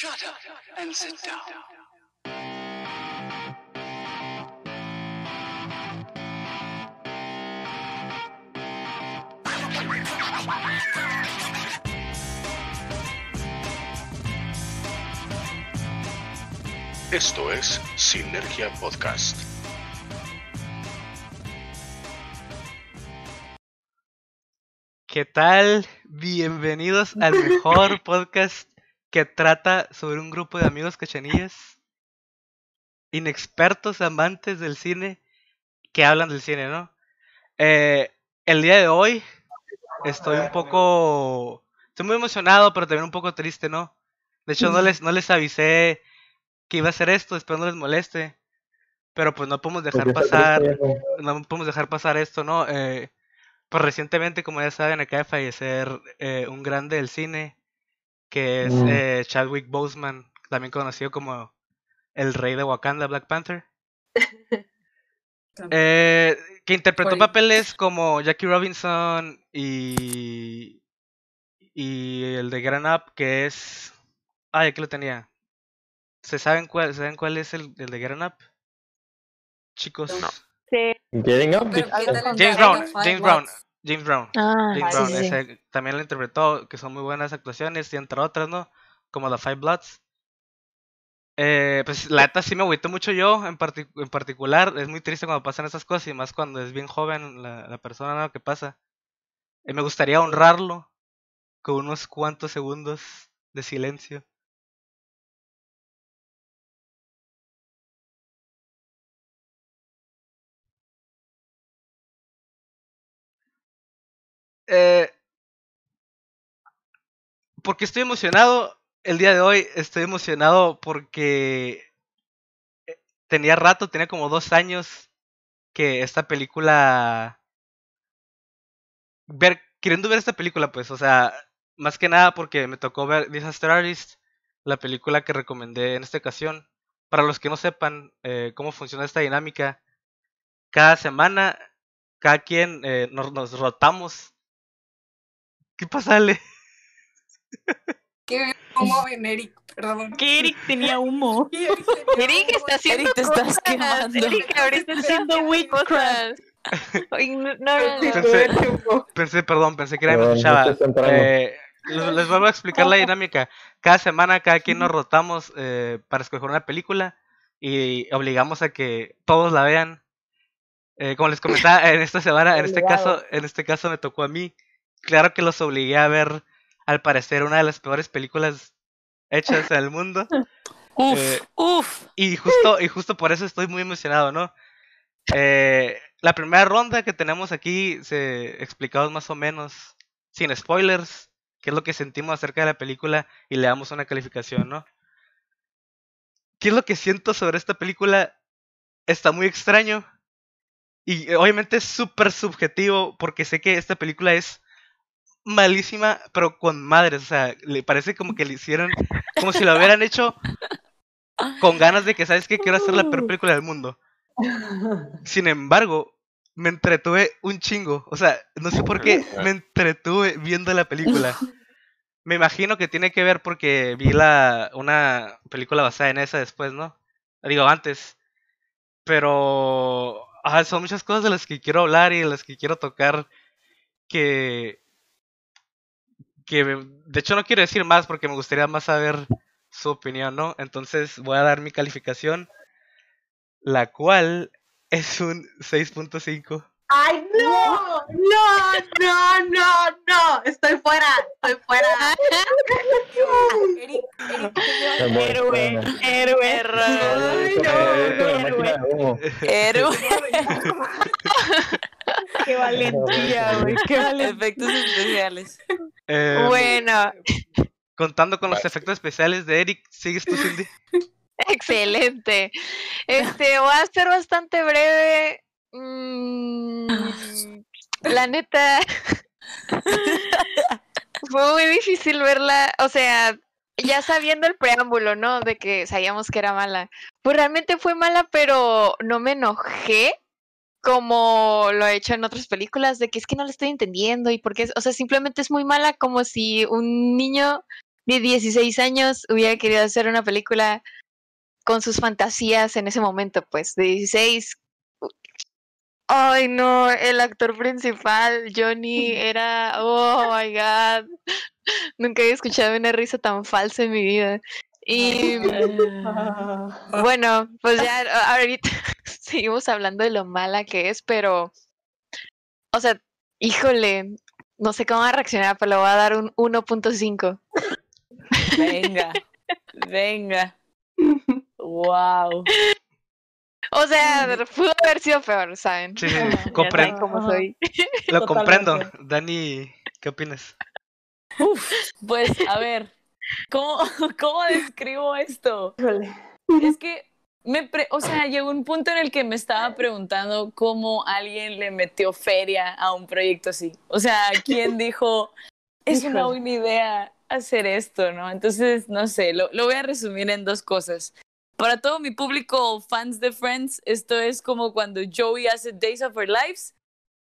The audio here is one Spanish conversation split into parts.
Shut up and sit down. Esto es Sinergia Podcast. ¿Qué tal? Bienvenidos al mejor podcast que trata sobre un grupo de amigos cachanillas, inexpertos amantes del cine, que hablan del cine, ¿no? Eh, el día de hoy estoy un poco, estoy muy emocionado, pero también un poco triste, ¿no? De hecho, no les, no les avisé que iba a hacer esto, espero no les moleste, pero pues no podemos dejar pasar, no podemos dejar pasar esto, ¿no? Eh, pues recientemente, como ya saben, acaba de fallecer eh, un grande del cine, que es Mm. eh, Chadwick Boseman, también conocido como el rey de Wakanda, Black Panther. Eh, que interpretó Oye. papeles como Jackie Robinson y, y el de Gran Up, que es... Ay, aquí lo tenía. ¿Se saben cuál, ¿saben cuál es el, el de Gran Up? Chicos. Sí. Getting up. Pero, ¿qué tal el James Brown, James Brown? James Brown. Ah, James Brown, sí, sí. ese también lo interpretó, que son muy buenas actuaciones, y entre otras, ¿no? Como The Five Bloods. Eh, pues la neta sí me agüité mucho yo, en, partic- en particular. Es muy triste cuando pasan esas cosas, y más cuando es bien joven la, la persona ¿no? que pasa. Eh, me gustaría honrarlo con unos cuantos segundos de silencio. Eh, porque estoy emocionado el día de hoy. Estoy emocionado porque eh, tenía rato, tenía como dos años que esta película. Queriendo ver esta película, pues, o sea, más que nada porque me tocó ver Disaster Artist, la película que recomendé en esta ocasión. Para los que no sepan eh, cómo funciona esta dinámica, cada semana, cada quien nos rotamos. ¿Qué pasa, Ale? Qué humo en Eric, perdón. Que Eric tenía humo. Eric tenía Eric humo. está haciendo Eric, te estás cosas. quemando. Eric ahorita está haciendo witchcraft. Pensé, pensé, perdón, pensé que me Perdón, escuchaba. Eh, les, les vuelvo a explicar la dinámica. Cada semana, cada quien nos rotamos eh, para escoger una película y obligamos a que todos la vean. Eh, como les comentaba, en esta semana, en este caso, en este caso me tocó a mí. Claro que los obligué a ver, al parecer, una de las peores películas hechas en el mundo. Uf, Eh, uf. Y justo, y justo por eso estoy muy emocionado, ¿no? Eh, la primera ronda que tenemos aquí, se explicamos más o menos, sin spoilers, qué es lo que sentimos acerca de la película y le damos una calificación, ¿no? ¿Qué es lo que siento sobre esta película? Está muy extraño. Y obviamente es súper subjetivo porque sé que esta película es malísima, pero con madres. O sea, le parece como que le hicieron, como si lo hubieran hecho con ganas de que, ¿sabes qué? Quiero hacer la peor película del mundo. Sin embargo, me entretuve un chingo. O sea, no sé por qué me entretuve viendo la película. Me imagino que tiene que ver porque vi la una película basada en esa después, ¿no? Digo, antes. Pero ajá, son muchas cosas de las que quiero hablar y de las que quiero tocar que que de hecho no quiero decir más porque me gustaría más saber su opinión, ¿no? Entonces voy a dar mi calificación, la cual es un 6.5. ¡Ay, no! ¡No, no, no, no! Estoy fuera, estoy fuera. Eric, Eric Héroe, héroe. Ay, no, héroe. Héroe. Qué valentía, güey. Qué valentía. Efectos especiales. Eh, Bueno, Contando con los efectos especiales de Eric, ¿sigues tú, Cindy? excelente. Este, va a ser bastante breve. Mm, la neta. Fue muy difícil verla. O sea, ya sabiendo el preámbulo, ¿no? De que sabíamos que era mala. Pues realmente fue mala, pero no me enojé como lo he hecho en otras películas, de que es que no la estoy entendiendo y porque, o sea, simplemente es muy mala como si un niño de 16 años hubiera querido hacer una película con sus fantasías en ese momento, pues, de 16. Ay, no, el actor principal, Johnny, era, oh my god, nunca había escuchado una risa tan falsa en mi vida. Y bueno, pues ya ahorita seguimos hablando de lo mala que es, pero, o sea, híjole, no sé cómo va a reaccionar, pero le voy a dar un 1.5. Venga, venga. Wow. O sea, pudo haber sido peor, ¿saben? Sí, comprendo. soy. Lo comprendo. Dani, ¿qué opinas? Uf, pues a ver, ¿cómo, cómo describo esto? Es que me pre- o sea, llegó un punto en el que me estaba preguntando cómo alguien le metió feria a un proyecto así. O sea, ¿quién dijo, es una buena idea hacer esto, no? Entonces, no sé, lo, lo voy a resumir en dos cosas. Para todo mi público fans de Friends, esto es como cuando Joey hace Days of Our Lives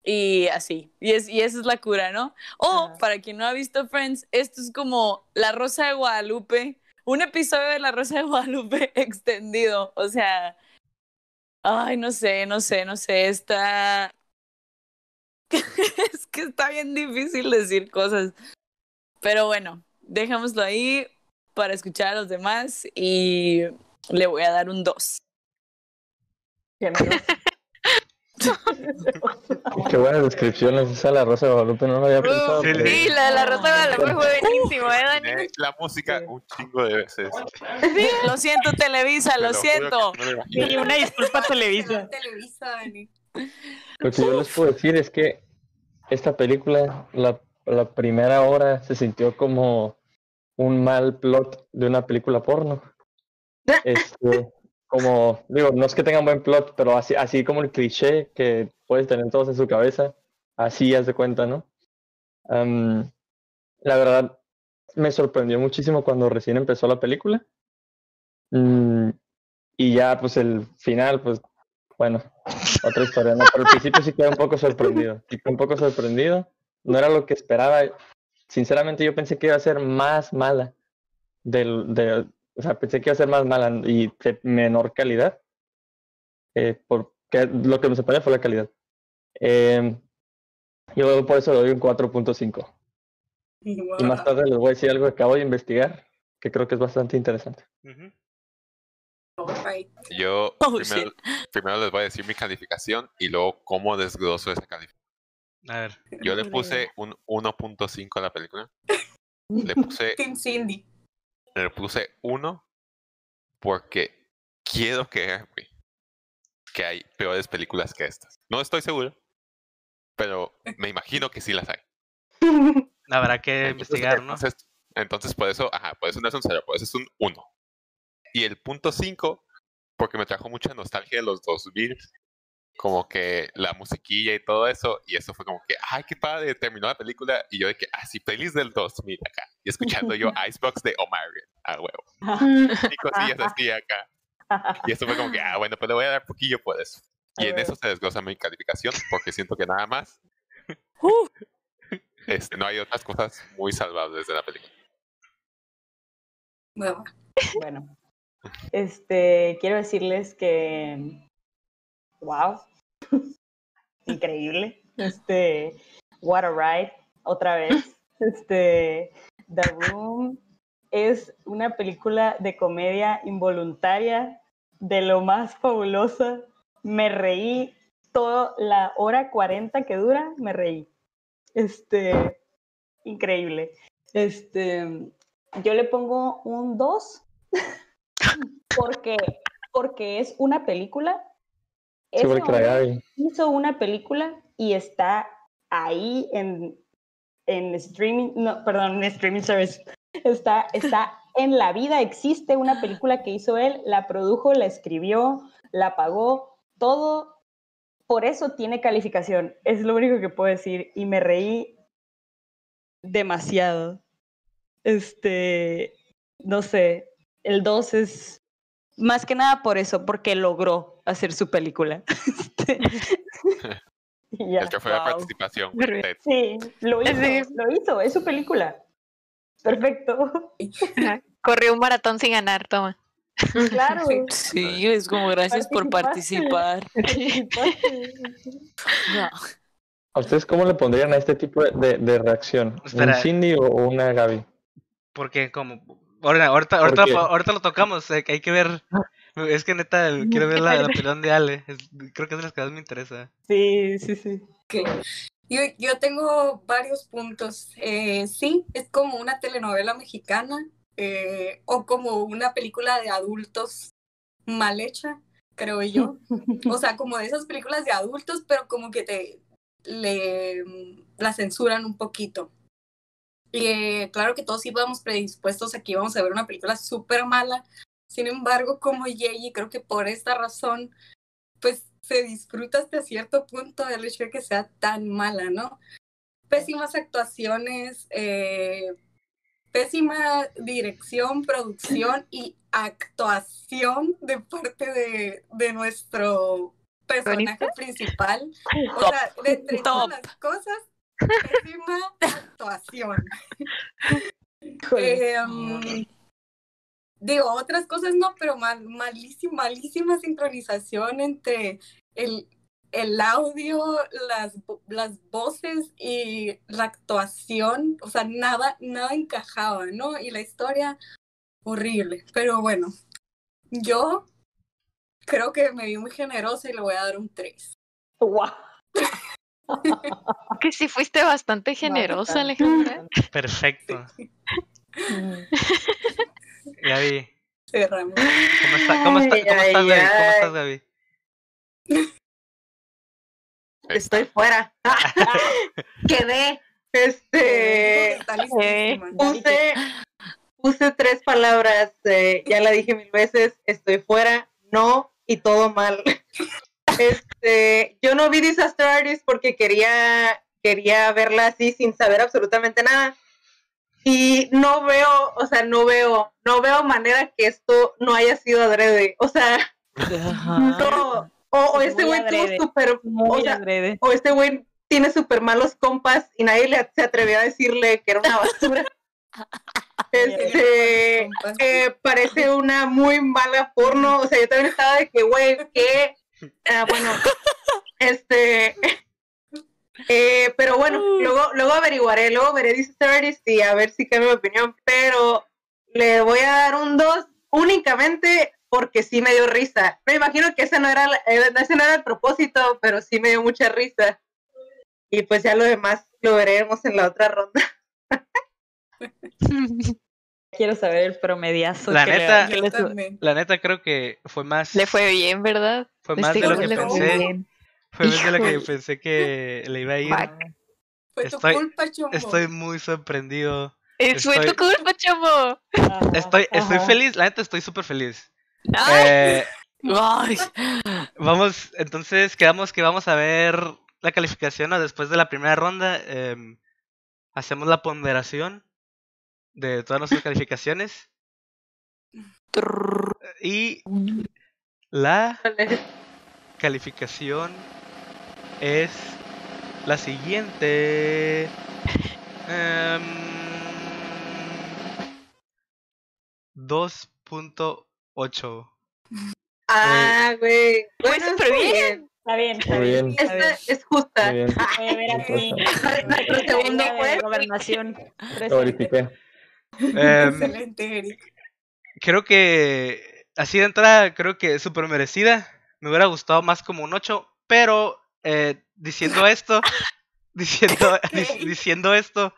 y así. Y, es, y esa es la cura, ¿no? O, para quien no ha visto Friends, esto es como La Rosa de Guadalupe, un episodio de La Rosa de Guadalupe extendido. O sea, ay, no sé, no sé, no sé, está... es que está bien difícil decir cosas. Pero bueno, dejémoslo ahí para escuchar a los demás y le voy a dar un 2. Generoso. Qué buena descripción es esa de la Rosa de Guadalupe, no lo había pensado. sí, pero- Sí, la de la Rosa de Guadalupe fue buenísimo, ¿eh, Dani? Tiene la música un chingo de veces. Lo siento, Televisa, Te lo siento. no. Sí, una disculpa Televisa. Televisa, Dani. Lo que yo les puedo decir es que esta película, la, la primera hora se sintió como un mal plot de una película porno. Este, como, digo, no es que tengan buen plot, pero así, así como el cliché que puedes tener todos en su cabeza, así haz de cuenta, ¿no? Am, la verdad, me sorprendió muchísimo cuando recién empezó la película. Mm, y ya, pues el final, pues, bueno, otra historia, ¿no? Pero al principio sí quedé un poco sorprendido. Sí quedé un poco sorprendido. No era lo que esperaba. Sinceramente, yo pensé que iba a ser más mala. Del, de, o sea, pensé que iba a ser más mala y de menor calidad. Eh, porque lo que me sorprendió fue la calidad. Eh, yo por eso le doy un 4.5. Y más tarde les voy a decir algo que acabo de investigar, que creo que es bastante interesante. Yo Oh, primero, primero les voy a decir mi calificación y luego cómo desgloso esa calificación. A ver. Yo le puse un 1.5 a la película. Le puse, Team Cindy. Le puse 1 porque quiero creer, que hay peores películas que estas. No estoy seguro, pero me imagino que sí las hay. Habrá que Entonces, investigar, ¿no? Entonces, entonces por eso, ajá, por eso no es un 0, por eso es un 1. Y el punto 5, porque me trajo mucha nostalgia de los 2000, como que la musiquilla y todo eso, y eso fue como que, ay, qué padre, terminó la película, y yo de que, ah, sí, feliz del 2000 acá, y escuchando yo Icebox de Omarion, a huevo, y cosillas así acá. Y eso fue como que, ah, bueno, pues le voy a dar poquillo por eso. Y en eso se desglosa mi calificación, porque siento que nada más, este, no hay otras cosas muy salvables de la película. Bueno, Bueno, este, quiero decirles que, wow, increíble, este, what a ride, otra vez, este, The Room es una película de comedia involuntaria de lo más fabulosa, me reí toda la hora 40 que dura, me reí, este, increíble, este, yo le pongo un 2 porque, porque es una película. Sí, hizo una película y está ahí en, en streaming, no, perdón, en streaming service. Está, está en la vida, existe una película que hizo él, la produjo, la escribió, la pagó, todo. Por eso tiene calificación. Es lo único que puedo decir. Y me reí demasiado. Este, no sé, el 2 es más que nada por eso, porque logró hacer su película. Este, ya. El trofeo de wow. participación. Me río. Ted. Sí, lo hizo, Sí. lo hizo, es su película. Perfecto. Corrió un maratón sin ganar, toma. Claro. Sí, es como gracias por participar. No. ¿A ustedes cómo le pondrían a este tipo de, de- reacción? Espera. ¿Un Cindy o, una Gaby? Porque como... Ahora, ahorita, ahorita, Porque- ahorita lo tocamos, eh, que hay que ver... Es que neta, quiero ver la, la opinión de Ale. es- creo que es de las que más me interesa. Sí, sí, sí. Ok. Yo, yo tengo varios puntos. Eh, sí, es como una telenovela mexicana eh, o como una película de adultos mal hecha, creo yo. O sea, como de esas películas de adultos, pero como que te le la censuran un poquito. Y eh, claro que todos íbamos predispuestos aquí vamos a ver una película súper mala. Sin embargo, como Yeji, creo que por esta razón, pues se disfruta hasta cierto punto el hecho de que sea tan mala, ¿no? Pésimas actuaciones, eh, pésima dirección, producción y actuación de parte de, de nuestro personaje principal. O Top. sea, de entre todas las cosas, pésima actuación. Eh, um, digo, otras cosas no, pero mal, malísima, malísima sincronización entre el, el audio, las, las voces y la actuación. O sea, nada, nada encajaba, ¿no? Y la historia, horrible. Pero bueno, yo creo que me vi muy generosa y le voy a dar un 3. Guau. Que sí fuiste bastante generosa. Alejandra. Perfecto. Gaby, Cerramos. ¿cómo, está, cómo, está, Ay, cómo estás, ay, Gaby? ¿Cómo estás, Gaby? Estoy fuera. Quedé. Este. listísima. Puse, puse tres palabras, eh, ya la dije mil veces, estoy fuera, no y todo mal. Este, yo no vi Disaster Artist porque quería, quería verla así sin saber absolutamente nada. Y no veo, o sea, no veo, no veo manera que esto no haya sido adrede. O sea, no. O, o Es este güey tuvo súper, o sea, o este güey tiene súper malos compas y nadie le, se atrevió a decirle que era una basura. Este, eh, parece una muy mala porno. O sea, yo también estaba de que, güey, ¿qué? Ah, bueno, este. Eh, pero bueno, luego, luego averiguaré, luego veré Disaster Artist y a ver si cambio mi opinión. Pero le voy a dar un 2 únicamente porque sí me dio risa. Me imagino que ese no era, eh, ese no era el propósito, pero sí me dio mucha risa. Y pues ya lo demás lo veremos en la otra ronda. Quiero saber el promediazo. La que le- neta- que le. La neta creo que fue más... Le fue bien, ¿verdad? Fue más de lo que le fue pensé. bien. Fue más de lo que pensé que le iba a ir. Fue tu Estoy- culpa, chombo. Estoy muy sorprendido. Eh, Fue tu culpa. Ajá, Estoy, estoy ajá. feliz, la neta estoy súper feliz. Ay, Eh, Ay, vamos, entonces quedamos que vamos a ver la calificación ¿no? después de la primera ronda. em, hacemos la ponderación de todas nuestras calificaciones. Y la calificación es la siguiente. Em, 2.8. Ah, güey. Bueno, súper está bien. Está bien, está Muy bien. bien. bien. Esta es justa. Muy bien. Puede ver aquí. Nuestro segundo juez. gobernación. Lo presente. verifiqué. Em, Excelente, Eric. creo que así de entrada, creo que es súper merecida. Me hubiera gustado más como un 8, pero eh, diciendo esto, diciendo, dic- diciendo esto,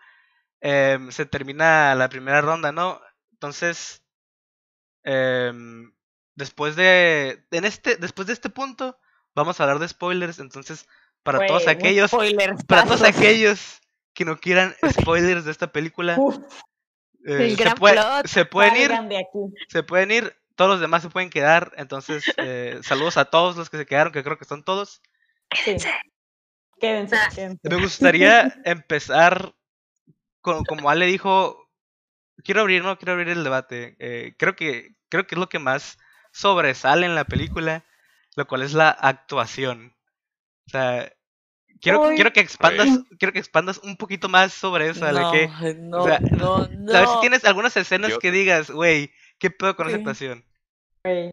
em, se termina la primera ronda, ¿no? Entonces, em, después de, en este, después de este punto, vamos a hablar de spoilers. Entonces, para todos aquellos, para todos aquellos que no quieran spoilers de esta película, Uf, eh, se, puede- se pueden ir se pueden ir, todos los demás se pueden quedar. Entonces, eh, saludos a todos los que se quedaron, que creo que son todos. Sí. Quédense, Ah. quédense. Me gustaría empezar con, como Ale dijo, quiero abrir, no quiero abrir el debate. Eh, creo que creo que es lo que más sobresale en la película, lo cual es la actuación. O sea, quiero, quiero que expandas, quiero que expandas un poquito más sobre eso, Ale, No, que, no, sea, no, a ver si tienes algunas escenas Yo- que digas, güey, ¿qué pedo con esa Sí. actuación? Güey.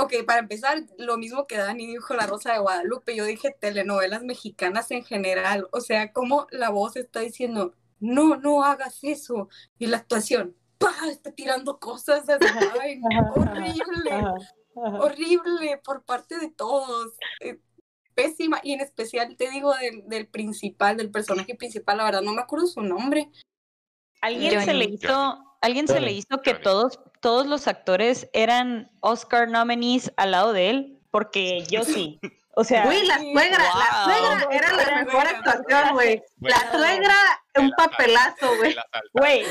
Ok, para empezar, lo mismo que Dani dijo La Rosa de Guadalupe, yo dije telenovelas mexicanas en general, o sea, como la voz está diciendo, no, no hagas eso, y la actuación, ¡pah! está tirando cosas, así, ay, Ajá, horrible, Ajá, ajá. horrible por parte de todos, eh, pésima, y en especial te digo del, del principal, del personaje principal, la verdad no me acuerdo su nombre, ¿Alguien se le hizo, alguien se le hizo que Johnny. todos, todos los actores eran Oscar nominees al lado de él? Porque yo sí. O sea, Güey, la suegra, la Wow. suegra era la mejor actuación, güey. La suegra, un papelazo, güey. el asaltante, Güey,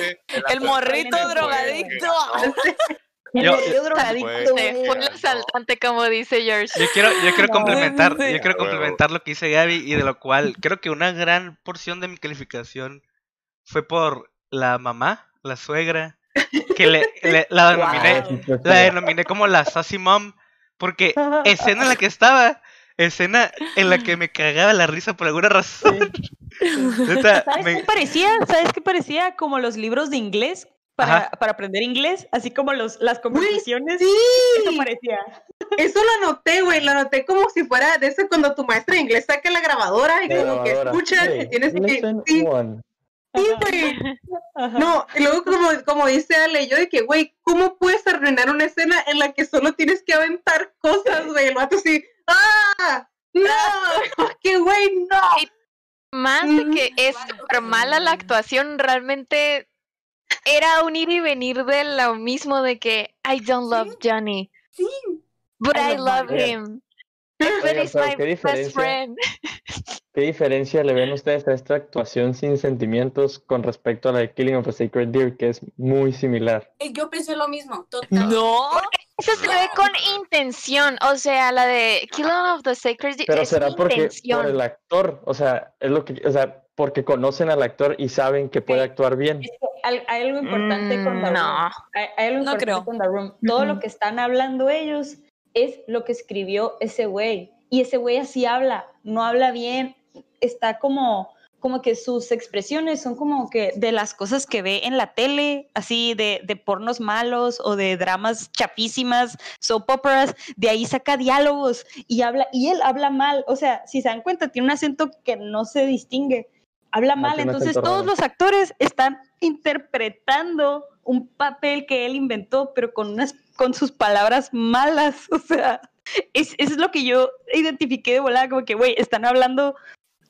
El morrito drogadicto. el Yo- morrillo drogadicto. Fue el asaltante, como dice George. Yo quiero, yo quiero complementar, yo quiero complementar lo que dice Gaby y de lo cual creo que una gran porción de mi calificación fue por la mamá, la suegra, que le, le- la denominé, la denominé como la sassy mom, porque escena en la que estaba, escena en la que me cagaba la risa por alguna razón. ¿Sabes me- qué parecía? ¿Sabes qué parecía? Como los libros de inglés para, para aprender inglés, así como los, las conversaciones. Sí, Eso parecía. eso lo anoté, güey. Lo anoté como si fuera de eso cuando tu maestra de inglés saca la grabadora y La como que escuchas Sí, y tienes que. lesson Sí, one. Sí, güey. No, y luego como, como dice Ale, yo de que, güey, ¿cómo puedes arruinar una escena en la que solo tienes que aventar cosas, güey? El vato así, ¡ah! ¡No! ¡Que güey, no! Más de Mm. que es Igual, súper mala la actuación, realmente era un ir y venir de lo mismo de que I don't love Johnny, sí, but I I love him. Oigan, ¿qué best diferencia? friend. ¿Qué diferencia le ven ustedes a esta actuación sin sentimientos con respecto a la de Killing of a Sacred Deer, que es muy similar? Eh, yo pensé lo mismo, total. No. Eso se ve con intención, o sea, la de Killing of the Sacred Deer Pero es será porque por intención. el actor, o sea, es lo que, o sea, porque conocen al actor y saben que puede actuar bien. Hay, hay algo importante con Mm, The Room. no. Hay, hay algo No importante creo. con The Room. Todo lo que están hablando ellos es lo que escribió ese güey. Y ese güey así habla, no habla bien, está como, como que sus expresiones son como que de las cosas que ve en la tele, así de, de pornos malos o de dramas chapísimas, soap operas, de ahí saca diálogos y habla, y él habla mal, o sea, si se dan cuenta, tiene un acento que no se distingue, habla Ah, mal, entonces todos raro. los actores están interpretando un papel que él inventó, pero con unas con sus palabras malas, o sea, es, eso es lo que yo identifiqué de volada, como que, güey, están hablando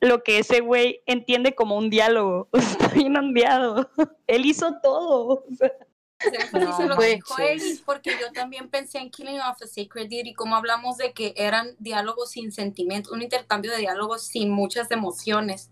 lo que ese güey entiende como un diálogo, o sea, está bien ondeado, él hizo todo, o sea, en lo No que dijo. Eddie, porque yo también pensé en Killing of a Sacred Deer y como hablamos de que eran diálogos sin sentimientos, un intercambio de diálogos sin muchas emociones,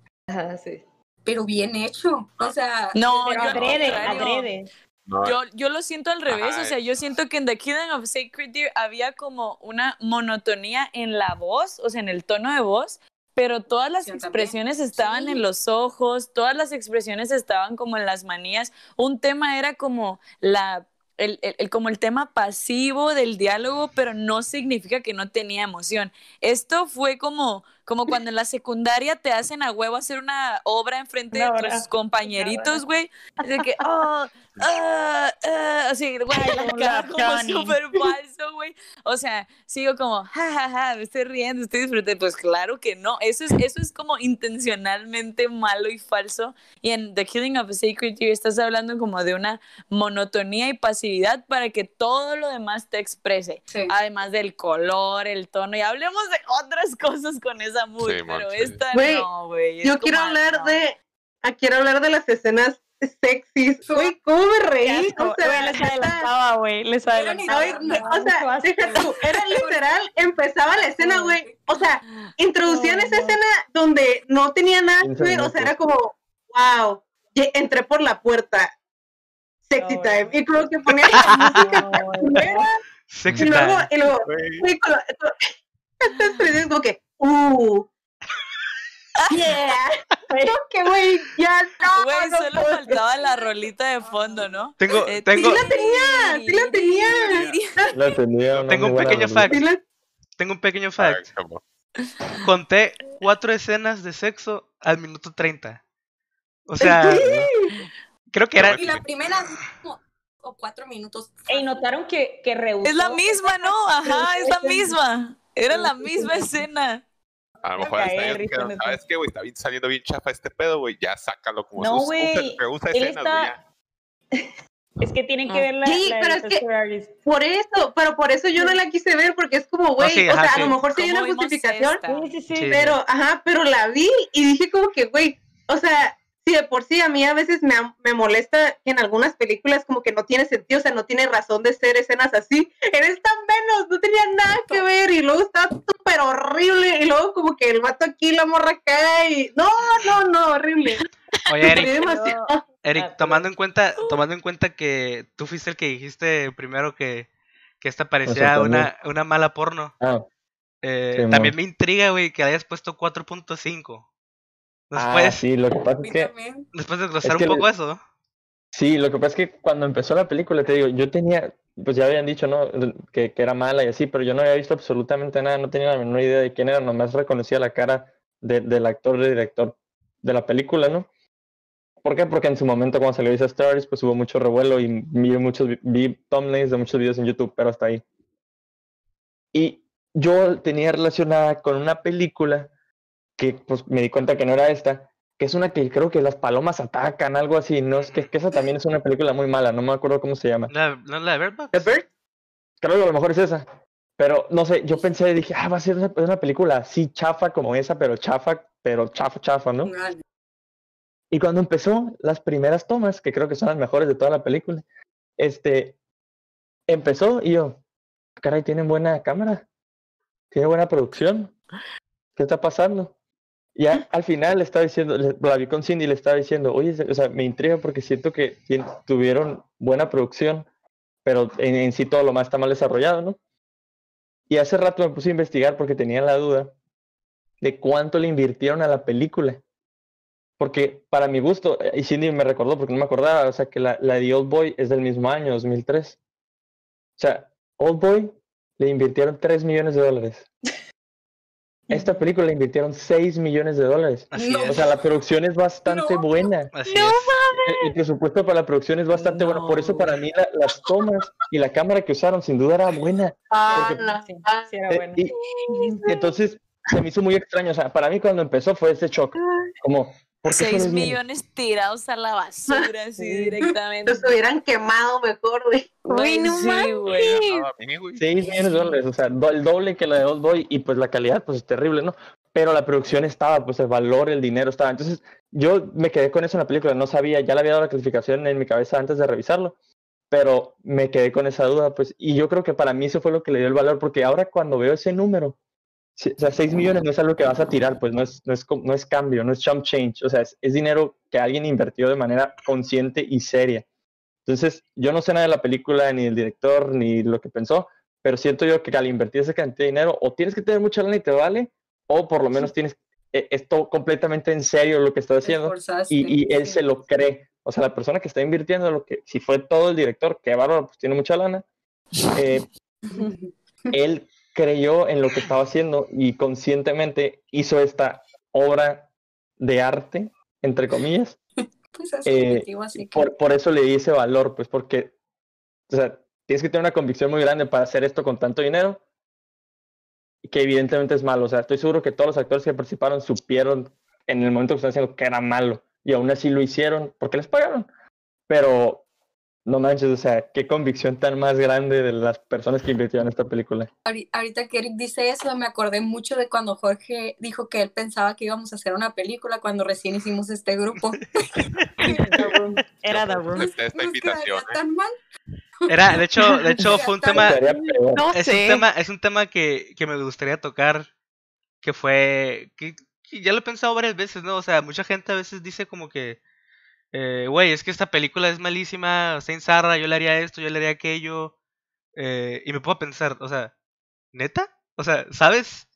pero bien hecho. O sea, No, pero yo adrede, adrede. No, Yo, yo lo siento al revés, Ajá, o sea, yo siento que en The Killing of Sacred Deer había como una monotonía en la voz, o sea, en el tono de voz, pero todas las Yo también. expresiones estaban Sí. en los ojos, todas las expresiones estaban como en las manías. Un tema era como la el, el- el- como el tema pasivo del diálogo, pero no significa que no tenía emoción. Esto fue como, como cuando en la secundaria te hacen a huevo hacer una obra enfrente Una de tus compañeritos, güey. De que, oh, ah, ah, así, güey, la cara como súper falso, güey. O sea, sigo como, ja, ja, ja, me estoy riendo, estoy disfrutando. Pues claro que no. Eso es, eso es como intencionalmente malo y falso. Y en The Killing of a Sacred Deer estás hablando como de una monotonía y pasividad para que todo lo demás te exprese. sí. Además del color, el tono. Y hablemos de otras cosas con esa mood. Sí, pero sí. esta Güey, no, güey. es Yo quiero hablar no. de. ah, quiero hablar de las escenas sexys. Güey, ¿cómo me reí? asco, O sea, güey, les adelantaba, güey, les adelantaba. Ay, enormes. o sea, Mucho deja tú, era literal, empezaba la escena, güey. O sea, introducían No, esa no. escena donde no tenía nada que 15 ver, o sea, era como, wow, entré por la puerta, sexy No, time, y creo que ponían la música No, culera, Sexy y luego, time. y luego, güey. con la- como que, uh, yeah, que güey, ya no, Güey, no solo puedo. faltaba la rolita de fondo, ¿no? Tengo, Eh, tengo, Sí la tenía, sí la tenía. La tenía Tengo un pequeño fact. Sí la- tengo un pequeño fact. conté cuatro escenas de sexo al minuto 30. O sea, creo que era... Y la primera, o cuatro minutos. Y notaron que, que rehusó. Es la misma, ¿no? Ajá, es la misma. Era la misma escena. A lo mejor Me está bien. ¿sabes qué, güey? Está bien, saliendo bien chafa este pedo, güey. Ya sácalo como No, sus- güey, usa- escenas, güey, está-. Es que tienen que Ah. ver la, Sí, la pero es que-. Por eso, pero por eso yo no la quise ver, porque es como, güey, sí, o ajá, sea, sí. a lo mejor sí hay ¿Cómo una justificación, sí, sí. Sí. pero, ajá, pero la vi y dije como que, güey, o sea, si de por sí a mí a veces me, me molesta que en algunas películas como que no tiene sentido, o sea, no tiene razón de ser escenas así, en esta menos, no tenía nada que ver y luego está súper horrible y luego como que el vato aquí, la morra acá y, no, no, no, horrible. Oye, Eric. Eric, tomando en cuenta, tomando en cuenta que tú fuiste el que dijiste primero que, que esta parecía una, una mala porno. Ah, eh, también me intriga, güey, que hayas puesto 4.5. ¿Nos ah, puedes, sí, lo que pasa es que. ¿nos puedes desglosar Es que un poco le- eso? Sí, lo que pasa es que cuando empezó la película, te digo, yo tenía, pues ya habían dicho, ¿no? Que, que era mala y así, pero yo no había visto absolutamente nada, no tenía la menor idea de quién era, nomás reconocía la cara de- del actor, del director de la película, ¿no? ¿Por qué? Porque en su momento cuando salió Isa Stories, pues hubo mucho revuelo y vi muchos, vi- vi thumbnails de muchos videos en YouTube, pero hasta ahí. Y yo tenía relacionada con una película que pues me di cuenta que no era esta, que es una que creo que las palomas atacan, algo así, no es que, que esa también es una película muy mala, no me acuerdo cómo se llama. ¿No, ¿no es la de Bird Box? ¿The Bird? Creo que a lo mejor es esa. Pero no sé, yo pensé, dije, ah, va a ser una, una película así chafa como esa, pero chafa, pero chafa, chafa, ¿no? Vale. Y cuando empezó las primeras tomas, que creo que son las mejores de toda la película, este, empezó y yo, "Ah, caray, tienen buena cámara, tiene buena producción, ¿qué está pasando? Ya al final le estaba diciendo, le- la vi con Cindy y le estaba diciendo, oye, o sea, me intriga porque siento que tuvieron buena producción, pero en, en sí todo lo más está mal desarrollado, ¿no? Y hace rato me puse a investigar porque tenía la duda de cuánto le invirtieron a la película. Porque para mi gusto, eh, y Cindy me recordó porque no me acordaba, o sea, que la, la de Old Boy es del mismo año, 2003. O sea, Old Boy le invirtieron 3 millones de dólares. Esta película invirtieron 6 millones de dólares. Así No. es. O sea, la producción es bastante No. buena. Así No es. El, el presupuesto para la producción es bastante bueno. Por eso para mí la- las tomas y la cámara que usaron sin duda era buena. Ah, Porque- no. Sí, sí era Eh, bueno. y- entonces se me hizo muy extraño. O sea, para mí cuando empezó fue ese shock. Como, ¿por qué Seis solo es bien? millones tirados a la basura, así Sí. directamente. Los hubieran quemado mejor, güey. No sí, güey. A mí, güey. 6 millones de dólares, o sea, el doble que la de Old Boy y pues la calidad pues es terrible, ¿no? Pero la producción estaba, pues el valor, el dinero estaba. Entonces yo me quedé con eso en la película, no sabía, ya le había dado la clasificación en mi cabeza antes de revisarlo, pero me quedé con esa duda, pues, y yo creo que para mí eso fue lo que le dio el valor, porque ahora cuando veo ese número, si- o sea, 6 millones no es algo que vas a tirar, pues no es, no es, no es cambio, no es jump change, o sea, es, es dinero que alguien invirtió de manera consciente y seria. Entonces, yo no sé nada de la película, ni del director, ni lo que pensó, pero siento yo que al invertir esa cantidad de dinero, o tienes que tener mucha lana y te vale, o por lo menos tienes eh, esto completamente en serio lo que está haciendo, y, y él sí. se lo cree. O sea, la persona que está invirtiendo, lo que si fue todo el director, que bárbaro, pues tiene mucha lana, eh, él creyó en lo que estaba haciendo y conscientemente hizo esta obra de arte, entre comillas, Pues es eh, así que. por, por eso le di ese valor, pues porque, o sea, tienes que tener una convicción muy grande para hacer esto con tanto dinero, que evidentemente es malo. O sea, estoy seguro que todos los actores que participaron supieron en el momento que están haciendo que era malo, y aún así lo hicieron porque les pagaron. Pero, no manches, o sea, qué convicción tan más grande de las personas que invirtieron en esta película. Ahori- Ahorita que Eric dice eso, me acordé mucho de cuando Jorge dijo que él pensaba que íbamos a hacer una película cuando recién hicimos este grupo. Era The Room. Esta, invitación, ¿eh? tan mal. Era, de hecho, de hecho fue un tema. No es un sé. tema, es un tema que, que me gustaría tocar, que fue, que, que ya lo he pensado varias veces, ¿no? O sea, mucha gente a veces dice como que, eh, güey, es que esta película es malísima, está en zarra, yo le haría esto, yo le haría aquello, eh, y me puedo pensar, o sea, ¿neta? O sea, ¿sabes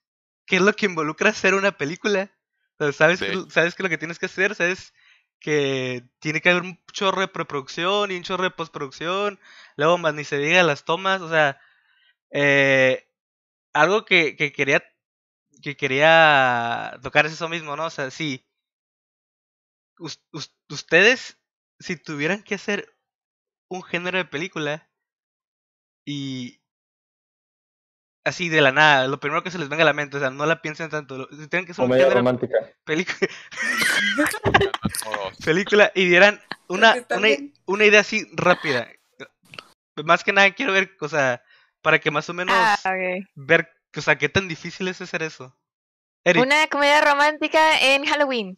qué es lo que involucra hacer una película? O sea, ¿sabes, Sí. qué- ¿Sabes qué es lo que tienes que hacer? ¿Sabes que tiene que haber un chorro de preproducción y un chorro de postproducción? Luego más ni se diga las tomas, o sea, eh, algo que, que quería que quería tocar es eso mismo, ¿no? O sea, sí. Us- us- ustedes, si tuvieran que hacer un género de película y así de la nada, lo primero que se les venga a la mente, o sea, no la piensen tanto. lo- Si tienen que hacer un Comedia género romántica. película, y dieran una, una, una idea así rápida. Más que nada quiero ver, o sea, para que más o menos Ah, ver, o sea, qué tan difícil es hacer eso. Eric, Una comedia romántica en Halloween.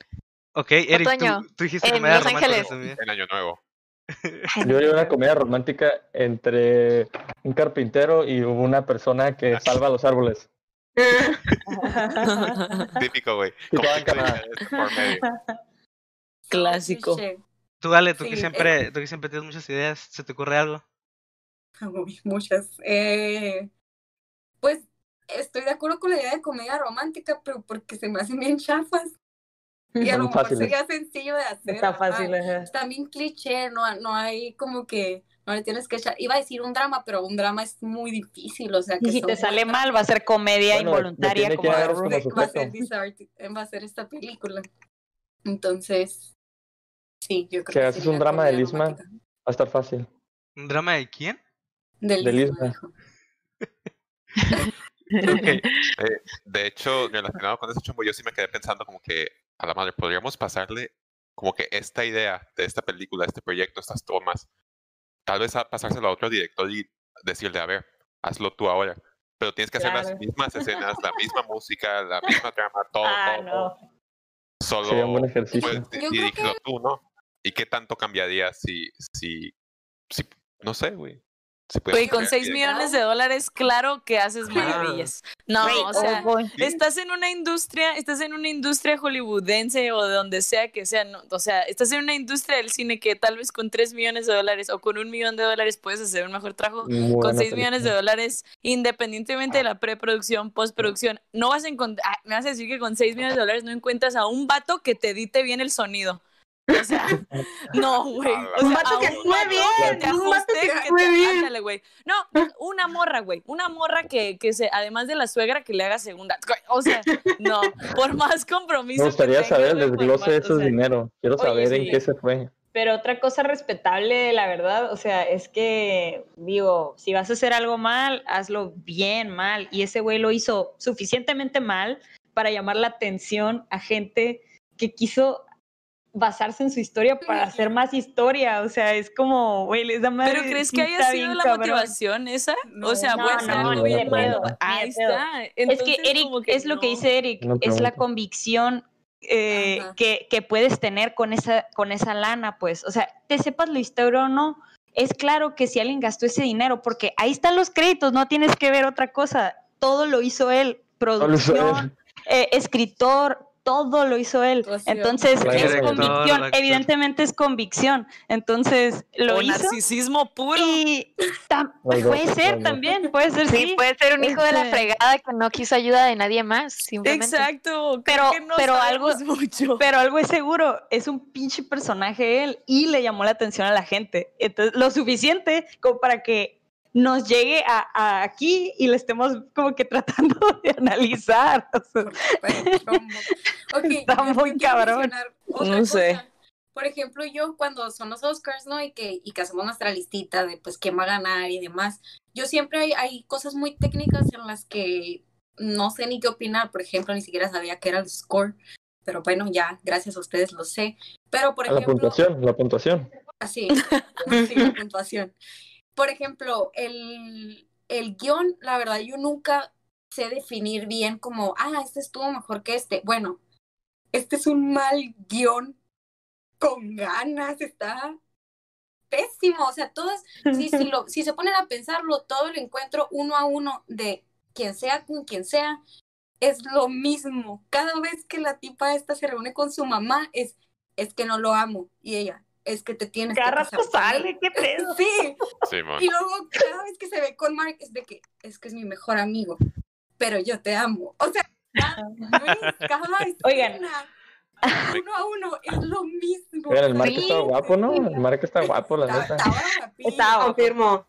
Ok, Eric, tú- otoño, tú, dijiste en comedia Los romántica Ángeles. también. En Año Nuevo. Yo haría una comedia romántica entre un carpintero y una persona que salva los árboles. Típico, güey. Clásico. Tú dale, tú Sí, que eh. siempre, tú que siempre tienes muchas ideas, ¿se te ocurre algo? Uy, muchas. Eh, pues estoy de acuerdo con la idea de comedia romántica, pero porque se me hacen bien chafas. Y a lo mejor fáciles. sería sencillo de hacer. Está fácil, ajá. Bien cliché, no, no hay como que, no le tienes que echar. Iba a decir un drama, pero un drama es muy difícil, o sea que Y si te sale mal, va a ser comedia Bueno, involuntaria como como de- va a ser va a ser esta película. Entonces, sí, yo creo Si que haces sería un drama de Lisma, romántica. Va a estar fácil. ¿Un drama de quién? De de Lisma. Ok, De hecho, relacionado con eso, Chumbo, yo sí me quedé pensando como que, a la madre, podríamos pasarle como que esta idea de esta película, este proyecto, estas tomas, tal vez a pasárselo a otro director y decirle, a ver, hazlo tú ahora. Pero tienes que hacer las Claro. mismas escenas, la misma música, la misma trama, todo, Ah, todo, no. Solo Sería un buen ejercicio. pues, di- Yo creo dirígelo tú, ¿no? ¿Y qué tanto cambiaría si, si, si no sé, güey? Güey, con cambiar 6 director. millones de dólares, claro que haces maravillas. No, Güey, o sea, oh, estás en una industria, estás en una industria hollywoodense o de donde sea que sea, no, o sea, estás en una industria del cine que tal vez con 3 millones de dólares o con un millón de dólares puedes hacer un mejor trabajo. Con buena 6 millones de dólares, independientemente de la preproducción, postproducción, no vas a encontrar, me vas a decir que con 6 millones de dólares no encuentras a un vato que te edite bien el sonido. O sea, no, güey. Un vato que actúe bien, te un vato ajuste, que actúe bien. ándale, güey. No, una morra, güey. Una morra que, que se, además de la suegra, que le haga segunda. O sea, no, por más compromiso. Me que gustaría saber el desglose de o esos sea, dinero. Quiero oye, saber en qué se fue. Pero otra cosa respetable, la verdad, o sea, es que, digo, si vas a hacer algo mal, hazlo bien mal. Y ese güey lo hizo suficientemente mal para llamar la atención a gente que quiso basarse en su historia para hacer más historia. O sea, es como, güey, esa madre. ¿Pero crees que haya sido la cabrón. motivación esa? No, o sea, no, hacer no, malo. pedo, Ahí está. es que Eric, que es lo que no. dice Eric, es la convicción eh, que, que puedes tener con esa, con esa lana, pues. O sea, te sepas la historia o no, es claro que si alguien gastó ese dinero, porque ahí están los créditos, no tienes que ver otra cosa. Todo lo hizo él, lo hizo él. producción, eh, escritor, todo lo hizo él. Entonces, es director, convicción, evidentemente es convicción. Entonces, lo O hizo. narcisismo puro. Y puede ser también, puede ser Sí, sí. puede ser un hijo de la Este- fregada que no quiso ayuda de nadie más, simplemente. Exacto. creo Pero- que no pero algo- mucho. Pero algo es seguro, es un pinche personaje él y le llamó la atención a la gente. Entonces, lo suficiente como para que nos llegue a, a aquí y le estemos como que tratando de analizar. O sea, Está muy cabrón. No sé. cosa. Por ejemplo, yo cuando son los Oscars, ¿no? Y que, y que hacemos nuestra listita de pues quién va a ganar y demás, yo siempre hay, hay cosas muy técnicas en las que no sé ni qué opinar. Por ejemplo, ni siquiera sabía que era el score. Pero bueno, ya, gracias a ustedes lo sé. Pero por A la ejemplo, puntuación, la puntuación. Así, así la puntuación. Por ejemplo, el, el guion, la verdad, yo nunca sé definir bien como, ah, este estuvo mejor que este. Bueno, este es un mal guion con ganas, está pésimo. O sea, todas, si, si, lo, si se ponen a pensarlo, todo el encuentro uno a uno de quien sea con quien sea, es lo mismo. Cada vez que la tipa esta se reúne con su mamá, es, es que no lo amo. Y ella, es que te tienes cada que rato él". sale, qué pedo. Sí, y luego cada vez que se ve con Mark es de que es que es mi mejor amigo, pero yo te amo. O sea, cada, cada Oigan. escena, uno a uno, es lo mismo. Oigan, el Mark Sí, está guapo, ¿no? El Mark está guapo, la neta. estaba. Confirmo.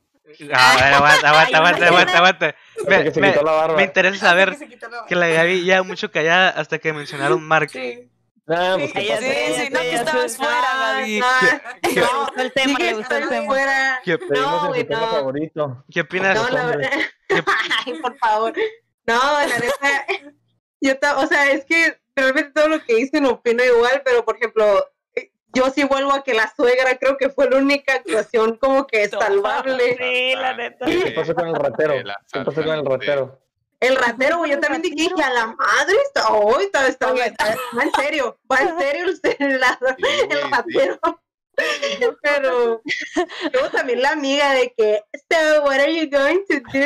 A ver, aguanta, aguanta, aguanta, aguanta, aguanta. Me, interesa saber que la Gaby ya mucho callada hasta que mencionaron Mark. Sí. Ah, pues, ¿qué Sí, Sí, pasa? sí, no, que estabas fuera, Gaby. No, ¿Qué- no, gustó el tema, dije le gustó el estar tema. fuera. ¿Qué, Te dimos No, en güey, su tema no. qué favorito. No, opinas? la verdad. Ay, por favor. No, la neta. Yo, ta- o sea, es que realmente todo lo que dicen opino igual, pero por ejemplo, yo sí vuelvo a que la suegra creo que fue la única actuación como que salvable. Sí, la neta. ¿Qué pasó con el ratero? ¿Qué pasó con el ratero? El ratero, güey, yo también dije, a la madre, está, oh, está, está, está- va en serio, va en serio el, la- Sí, el güey, sí. ratero. Pero luego también la amiga de que, so, what are you going to do?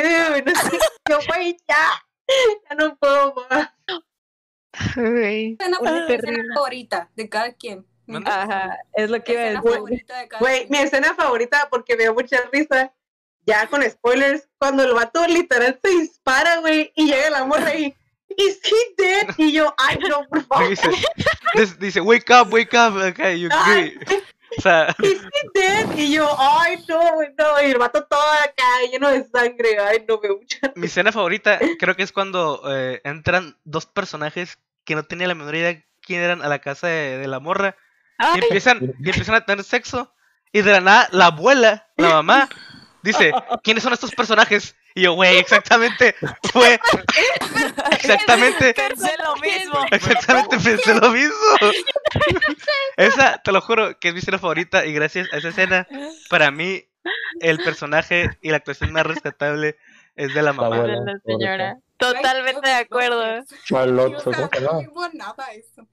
No sé, yo, güey, ya, ya no puedo más. Escena, Una escena favorita de cada quien. Ajá, es lo que iba a escena decir. favorita de cada Güey, quien. mi escena favorita, porque dio mucha risa, ya con spoilers, cuando el vato literal se dispara, güey, y llega la morra y, ¿is he dead? Y yo, ay, no, por favor. Dice, wake up, wake up. Okay, you Ay, agree. O sea, ¿Is he dead? Y yo, ay, no, güey, no. Y el vato todo acá, lleno de sangre. Ay, no me mucha. mi escena favorita creo que es cuando eh, entran dos personajes que no tenía la menor idea quién eran a la casa de, de la morra. Y empiezan, y empiezan a tener sexo. Y de la nada, la abuela, la mamá, dice, ¿quiénes son estos personajes? Y yo, güey, exactamente, fue, exactamente, Pensé lo mismo. exactamente pensé lo mismo. Esa, te lo juro, que es mi escena favorita y gracias a esa escena, para mí, el personaje y la actuación más rescatable es de la La mamá. abuela. de la señora. Totalmente de acuerdo. No digo nada eso.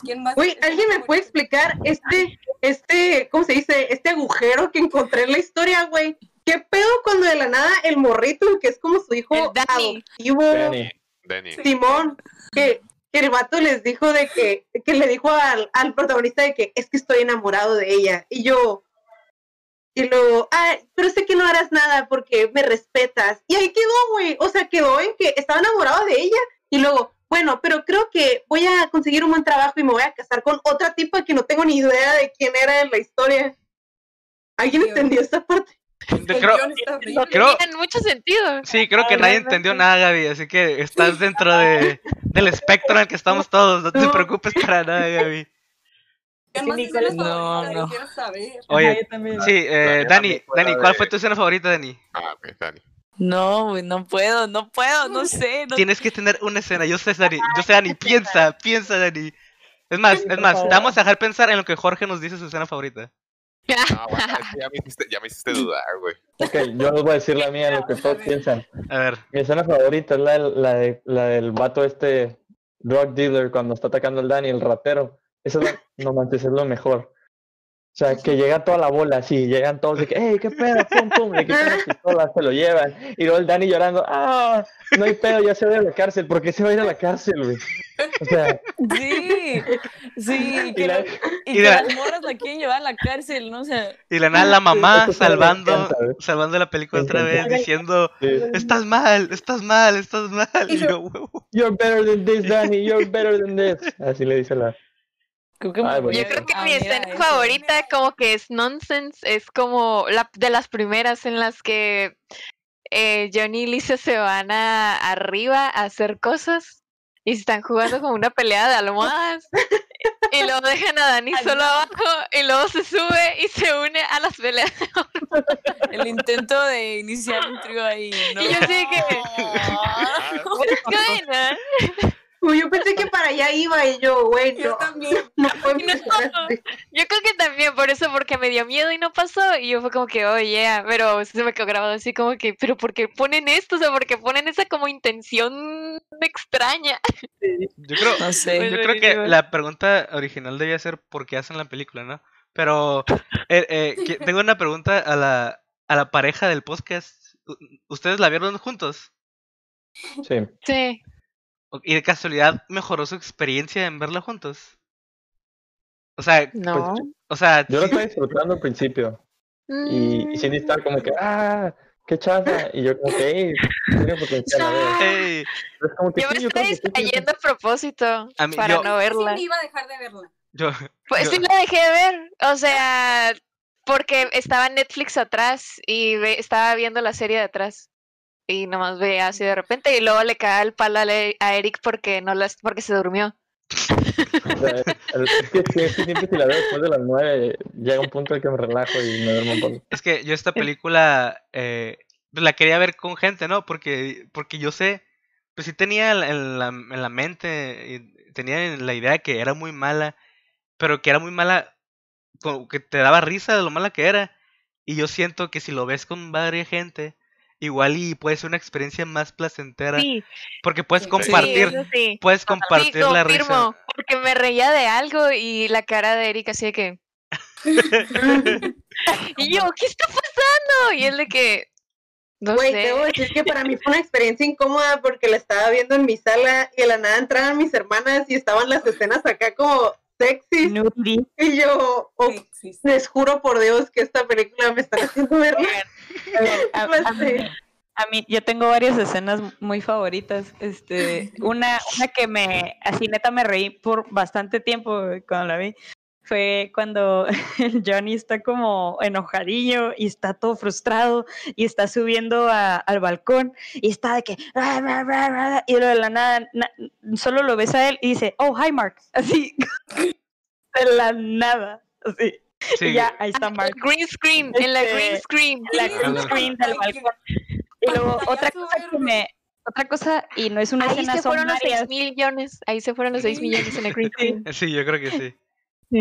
¿quién más? Güey, ¿alguien me puede explicar este, este, ¿cómo se dice? Este agujero que encontré en la historia, güey. ¿Qué pedo cuando de la nada el morrito, que es como su hijo El Danny. adoptivo, Danny. Denny. Simón, que, que el vato les dijo de que, que le dijo al, al protagonista de que es que estoy enamorado de ella. Y yo, y luego, ah, pero sé que no harás nada porque me respetas. Y ahí quedó, güey. O sea, quedó en que estaba enamorado de ella. Y luego, bueno, pero creo que voy a conseguir un buen trabajo y me voy a casar con otra tipa que no tengo ni idea de quién era en la historia. ¿Alguien Dios. entendió esta parte? Creo. No Creo- tienen mucho sentido. sí, creo que nadie entendió nada, Gaby, así que estás dentro de, del espectro en el que estamos todos, no te preocupes para nada, Gaby. ¿Quién más Sí, escenas No, no. Oye. Sí, eh, Dani Dani, ¿cuál fue tu escena favorita, Dani? Ah, ok, Dani. No, güey, no puedo, no puedo, no sé. No... Tienes que tener una escena, yo sé, Dani, yo sé, Dani, piensa, piensa, Dani. Es más, es más, vamos a dejar pensar en lo que Jorge nos dice su escena favorita. No, bueno, es que ya me hiciste, ya me hiciste dudar, güey. Ok, yo les voy a decir la mía, lo que todos piensan. A ver, Mi escena favorita es la, del- la, de, la del vato este drug dealer cuando está atacando al Danny, el ratero. Eso no manches, es lo mejor. O sea, que llega toda la bola así, llegan todos de que, hey, qué pedo, pum, pum, le quitan las pistolas, se lo llevan. Y luego el Danny llorando, ah, no hay pedo, ya se va a ir a la cárcel. ¿Por qué se va a ir a la cárcel, güey? O sea, Sí, sí, que, y la- lo- y y que la- las morras la quieren llevar a la cárcel, ¿no? O sea, y la nada la mamá salvando, encanta, salvando la película otra vez, diciendo, sí. estás mal, estás mal, estás mal. Y yo, "Huevo". You're better than this, Danny, you're better than this. Así le dice la... creo que Ay. Yo creo que mi escena eso. favorita como que es nonsense, es como la de las primeras en las que eh, Johnny y Lisa se van a arriba a hacer cosas y están jugando como una pelea de almohadas y luego dejan a Dani Ay, solo no. abajo y luego se sube y se une a las peleas. El intento de iniciar un trío ahí, ¿no? Y yo así que, Uy, Yo pensé que para allá iba y yo, güey, Yo también. no No. Yo creo que también por eso, porque me dio miedo y no pasó. Y yo fue como que, oh yeah, pero se me quedó grabado así como que, pero ¿por qué ponen esto? O sea, ¿por qué ponen esa como intención extraña? Yo creo, No sé. Pues yo creo que la pregunta original debía ser por qué hacen la película, ¿no? Pero eh, eh, tengo una pregunta a la, a la pareja del podcast. ¿Ustedes la vieron juntos? Sí. Sí. ¿Y de casualidad mejoró su experiencia en verla juntos? O sea, No. o sea, Yo lo sí- estaba disfrutando al principio. Y, y Cindy estaba como que, ah, qué chafa. Y yo como que, hey, tiene potencial a ver. Ey, Pero es como que Yo me sí, estoy sí distrayendo a propósito A mí- para yo- no Sí, verla. me iba a dejar de verla. yo, Pues yo- sí la dejé de ver. O sea, porque estaba Netflix atrás y ve- estaba viendo la serie de atrás. Y nomás veía así de repente y luego le cae el palo a, Eric porque no las, porque se durmió. Es que siempre si la veo después de las nueve, llega un punto en que me relajo y me duermo un poco. Es que yo esta película eh, pues la quería ver con gente, ¿no? Porque, porque yo sé, pues sí tenía en la, en la mente, y tenía en la idea que era muy mala, pero que era muy mala, que te daba risa de lo mala que era. Y yo siento que si lo ves con varias gente, igual y puede ser una experiencia más placentera, Sí, porque puedes Sí, compartir, sí, sí. puedes Sí, compartir la risa. porque me reía de algo y la cara de Eric así de que... y yo, ¿qué está pasando? Y él de que... No Güey, sé. debo decir que para mí fue una experiencia incómoda porque la estaba viendo en mi sala y de la nada entraban mis hermanas y estaban las escenas acá como sexy. Y yo, oh, les juro por Dios que esta película me está haciendo ver, a- Pues a mí- sí. A mí, yo tengo varias escenas muy favoritas. Este, una, una que me, así neta me reí por bastante tiempo cuando la vi. Fue cuando el Johnny está como enojadillo y está todo frustrado y está subiendo a- al balcón y está de que y de la nada na- solo lo ves a él y dice oh hi Mark así de la nada así Sí, y ya ahí está Mark Green screen, en la green Este, screen. la green screen del balcón. Y luego otra cosa que me, otra cosa, y no es una Ahí escena, se son fueron los varias. 6 millones. Ahí se fueron los 6 Sí. millones en la green screen. sí, yo creo que sí.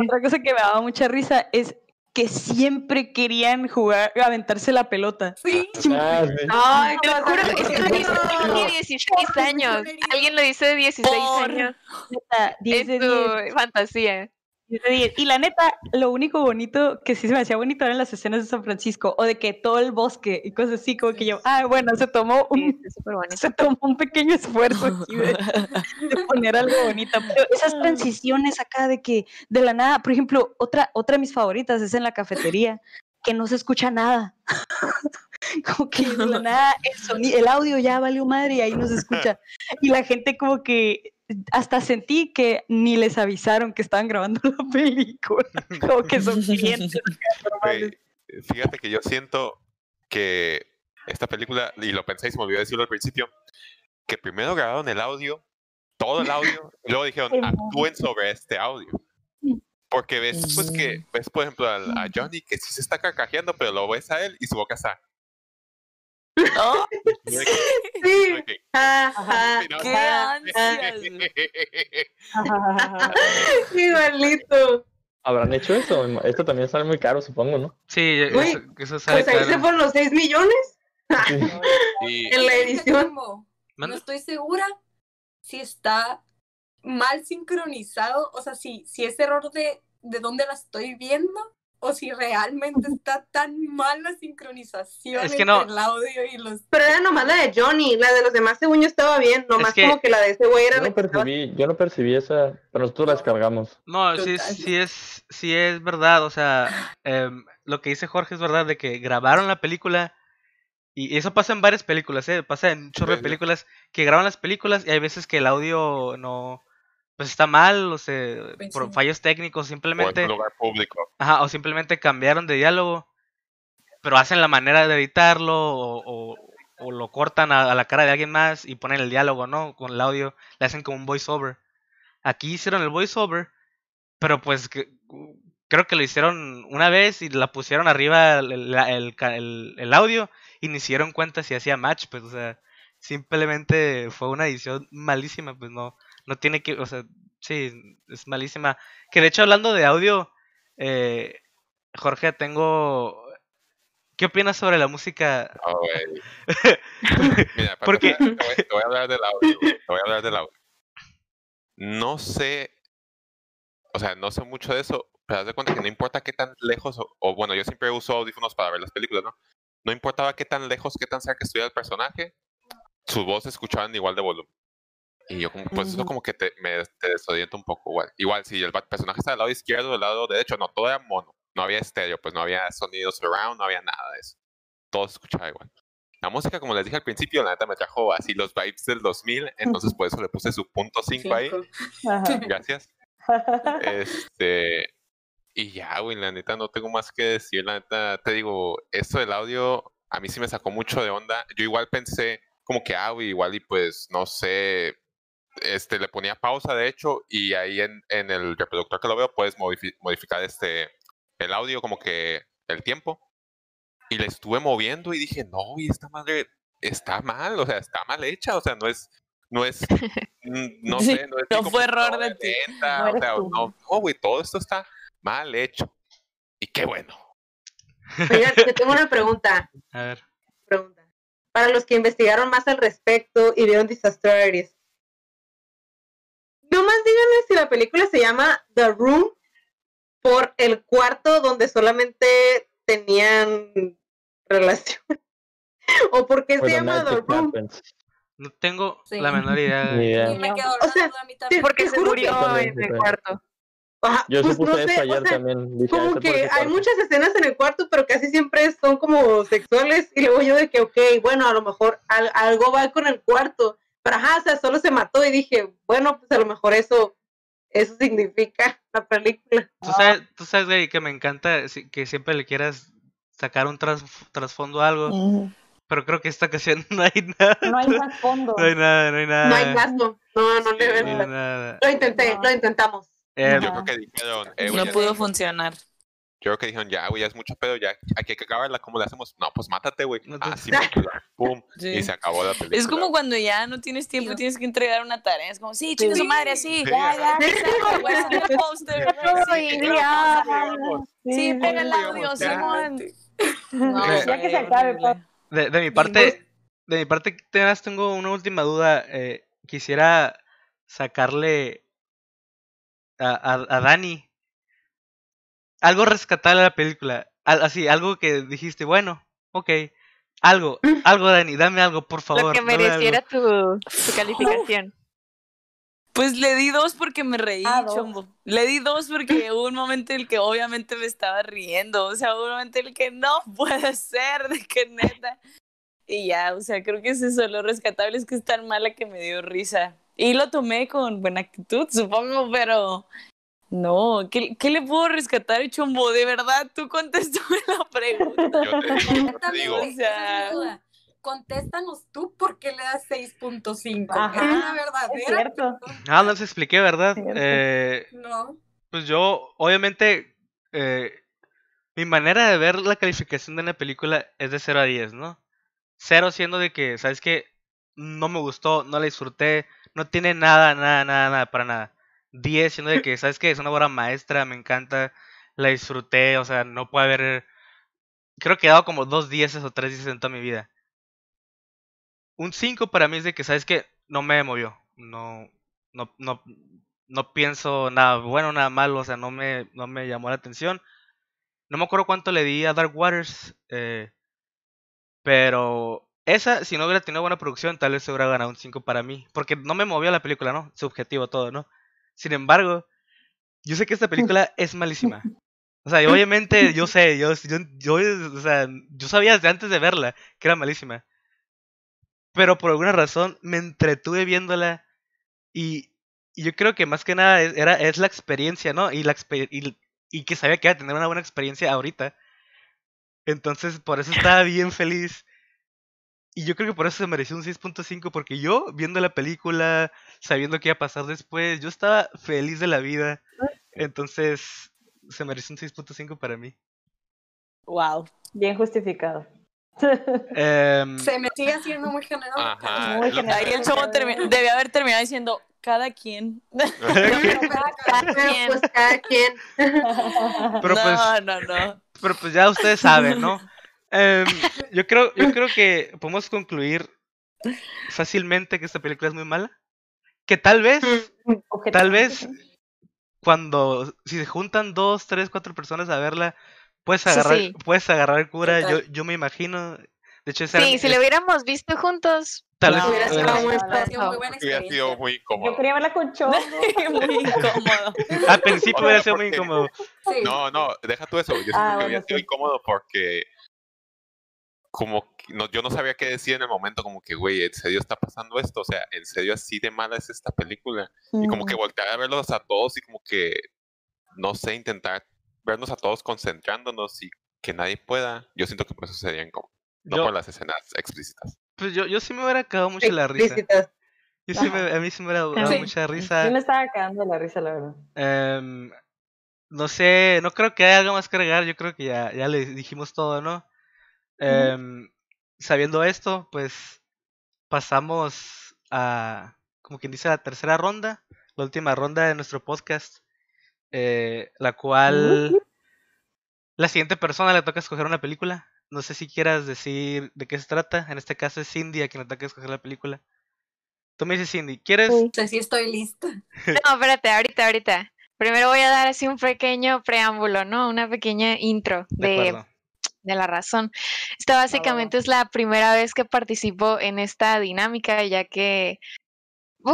Otra cosa que me daba mucha risa es que siempre querían jugar, aventarse la pelota. Sí. Ah, sí. Ay, Te lo juro, es que lo no, dice alguien de 16 años. Alguien lo dice de 16 Por- años. Neta, 10 Es de 10, tu fantasía. 10 de 10. Y la neta, lo único bonito que sí se me hacía bonito eran las escenas de San Francisco, o de que todo el bosque y cosas así, como que yo, ah, bueno, se tomó un, se tomó un pequeño esfuerzo aquí de, de poner algo bonito. Pero esas transiciones acá de que de la nada, por ejemplo, otra, otra de mis favoritas es en la cafetería, que no se escucha nada. como que de la nada el, soni- el audio ya valió madre y ahí no se escucha. Y la gente como que hasta sentí que ni les avisaron que estaban grabando la película. Como que son clientes fíjate que yo siento que esta película, y lo pensé y se me olvidó decirlo al principio, que primero grabaron el audio, todo el audio, y luego dijeron, actúen sobre este audio. Porque ves, pues que, ves por ejemplo al- a Johnny que sí se está carcajeando, pero lo ves a él y su boca está. Oh, que- Sí. Sí, no, ¡Qué ansias! igualito. ¿Habrán hecho eso? Esto también sale muy caro, supongo, ¿no? Sí, eso, eso sale Pues ahí se fueron los 6 millones Y- en la edición. No estoy segura si está mal sincronizado, o sea, si, si es error de, de dónde la estoy viendo, o si realmente está tan mal la sincronización Es que entre no. el audio y los... Pero era nomás la de Johnny, la de los demás según yo estaba bien, nomás que- como que la de ese güey era Yo la no estaba- percibí, yo no percibí esa, pero nosotros la descargamos. No, sí, es- Total. sí es, sí es verdad, o sea, em, lo que dice Jorge es verdad de que grabaron la película y eso pasa en varias películas, ¿eh? Pasa en un chorro de películas que graban las películas y hay veces que el audio no, pues está mal, o sea, Pues por sí. fallos técnicos, o en simplemente, lugar público. ajá, o simplemente cambiaron de diálogo, pero hacen la manera de editarlo o, o- o lo cortan a, a la cara de alguien más y ponen el diálogo, ¿no? Con el audio, le hacen como un voiceover. Aquí hicieron el voiceover, pero pues que- creo que lo hicieron una vez y la pusieron arriba el, el- el audio y ni se dieron cuenta si hacía match, pues, o sea, simplemente fue una edición malísima, pues no, no tiene que, o sea, sí, es malísima. Que de hecho, hablando de audio, eh, Jorge, tengo... ¿Qué opinas sobre la música? Ah. Mira, para Porque- te, voy, te voy a hablar del audio. Te voy a hablar del audio. No sé, o sea, no sé mucho de eso, pero haz de cuenta que no importa qué tan lejos, o, o bueno, yo siempre uso audífonos para ver las películas, ¿no? No importaba qué tan lejos, qué tan cerca estuviera el personaje, sus voces escuchaban igual de volumen. Y yo, como, pues eso como que te, me te desorienta un poco. Igual, igual si el personaje está del lado izquierdo, del lado derecho, no, todo era mono. No había estéreo, pues no había sonidos surround, no había nada de eso. Todo se escuchaba igual. La música, como les dije al principio, la neta me trajo así los vibes del 2000, entonces por eso le puse su punto 5 ahí. Ajá. Gracias. Este, Y ya, güey, la neta no tengo más que decir, la neta, te digo, esto del audio a mí sí me sacó mucho de onda. Yo igual pensé como que, ah, güey, igual y pues, no sé, este, le ponía pausa de hecho y ahí en, en el reproductor que lo veo puedes modifi- modificar este, el audio como que el tiempo. Y le estuve moviendo y dije, no, y esta madre está mal, o sea, está mal hecha, o sea, no es, no es, mm, no sé, no es no fue error de ti. lenta, No o sea, no, no, güey, todo esto está mal hecho. Y qué bueno. Oigan, yo tengo una pregunta, A ver. pregunta. Para los que investigaron más al respecto y vieron Disaster Aries. Nomás díganme si la película se llama The Room por el cuarto donde solamente tenían relación. o por qué se llama The Room. happens. No tengo Sí. la menor idea. Ni idea. Me quedó O la sea, duda a mí también. Porque se murió en el sí. cuarto. Ajá, Yo pues supuse no eso sé, o ayer sea, también. Dije, "Ah, como ¿eso por que hay pasa?". muchas escenas en el cuarto, pero casi siempre son como sexuales. Y luego yo de que, ok, bueno, a lo mejor al- algo va con el cuarto. Pero ajá, o sea, solo se mató y dije, bueno, pues a lo mejor eso, eso significa la película. Tú sabes, tú sabes, güey, que me encanta que siempre le quieras sacar un tras- trasfondo a algo, pero creo que esta ocasión no hay nada. No hay más fondo. No hay nada, no hay nada. No hay gasto. No, no le ven. no nada. Lo intenté, No. lo intentamos. Eh, Yo creo que dijeron, eh, No pudo funcionar. Yo creo que dijeron, ya, güey, ya es mucho pedo, ya hay que acabarla, ¿cómo le hacemos? No, pues mátate, güey. No te- Ah, sí, película. pum, Sí. y se acabó la película. Es como cuando ya no tienes tiempo y tienes que entregar una tarea. Es como, sí, chinga su madre, así. Sí, Ya, ya. El póster, sí, ya. Sí, Sí, pega el sí, audio. Simón. No, Ya que se acabe, de, de mi parte, de mi parte, tenas, tengo una última duda. eh, quisiera sacarle a, a, a Dani algo rescatable a la película. Al- así, algo que dijiste, bueno, ok. Algo, algo, Dani, dame algo, por favor. Lo que mereciera tu, tu calificación. Pues le di dos porque me reí, Ah, chombo. Le di dos porque hubo un momento en el que obviamente me estaba riendo. O sea, hubo un momento en el que no puede ser, de que neta. Y ya, o sea, creo que es eso. Lo rescatable es que es tan mala que me dio risa. Y lo tomé con buena actitud, supongo, pero no. ¿Qué, qué le puedo rescatar, chombo? De verdad, tú contéstame la pregunta. Yo te digo, yo te Exactamente, digo, o esa sea- es mi duda. Contéstanos tú por qué le das 6.5. Ajá, Es la Es verdadera. cierto. Ah, no les expliqué, ¿verdad? Eh, No. pues yo, obviamente, eh, mi manera de ver la calificación de una película es de 0 a 10, ¿no? 0 siendo de que, ¿sabes qué? No me gustó, no la disfruté, no tiene nada, nada, nada, nada, para nada. 10 siendo de que, ¿sabes qué? Es una obra maestra, me encanta, la disfruté, o sea, no puede haber... Creo que he dado como dos 10 o tres 10 en toda mi vida. Un 5 para mí es de que, ¿sabes qué? No me movió, no, no, no, no pienso nada bueno, nada malo, o sea, no me, no me llamó la atención. No me acuerdo cuánto le di a Dark Waters, eh, pero esa, si no hubiera tenido buena producción, tal vez se hubiera ganado un 5 para mí, porque no me movió la película, ¿no? Subjetivo todo, ¿no? Sin embargo, yo sé que esta película es malísima. O sea, obviamente yo sé, yo, yo, yo, o sea, yo sabía desde antes de verla que era malísima. Pero por alguna razón me entretuve viéndola y, y yo creo que más que nada es, era, es la experiencia, ¿no? Y, la y, y que sabía que iba a tener una buena experiencia ahorita. Entonces, por eso estaba bien feliz. Y yo creo que por eso se mereció un 6.5, porque yo, viendo la película, sabiendo qué iba a pasar después, yo estaba feliz de la vida. Entonces, se mereció un 6.5 para mí. Wow. Bien justificado. Em, Se me sigue haciendo muy generoso. Ahí el chavo termi- debe haber terminado diciendo, cada quien. Bien. pues cada quien. Pero no, pues- no, no. pero pues ya ustedes saben, ¿no? Em, yo creo, yo creo que podemos concluir fácilmente que esta película es muy mala. Que tal vez, tal vez cuando si se juntan dos, tres, cuatro personas a verla, puedes agarrar, sí. puedes agarrar cura. Yo, yo me imagino. De hecho, esa era- Sí, si es- lo hubiéramos visto juntos, tal No, vez Hubiera hubiera- estado muy sido muy buena Hubiera sido experiencia. muy Yo incómodo. quería verla con Chombo. Muy incómodo. al principio hubiera sido muy incómodo. Sí. No, no, deja tú eso. Yo siento Ah, que bueno, hubiera sido sí. incómodo porque como que no, yo no sabía qué decir en el momento, como que, güey, ¿en serio está pasando esto? O sea, ¿en serio así de mala es esta película? Y como que voltear a verlos a todos y como que, no sé, intentar vernos a todos concentrándonos y que nadie pueda, yo siento que por eso serían como, no Yo- por las escenas explícitas. Pues yo, yo sí me hubiera cagado mucho la risa. Explícitas. Yo sí me, a mí sí me hubiera dado Sí. mucha Sí risa. me estaba cagando la risa, la verdad. Em, no sé, no creo que haya algo más que agregar. Yo creo que ya, ya le dijimos todo, ¿no? Em, sabiendo esto, pues pasamos a, como quien dice, la tercera ronda, la última ronda de nuestro podcast, eh, la cual la siguiente persona le toca escoger una película. No sé si quieras decir de qué se trata. En este caso es Cindy a quien le toca escoger la película. Tú me dices, Cindy, ¿quieres? No sé si estoy lista. No, espérate, ahorita, ahorita. Primero voy a dar así un pequeño preámbulo, ¿no? Una pequeña intro De de. De la razón. Esta básicamente es la primera vez que participo en esta dinámica, ya que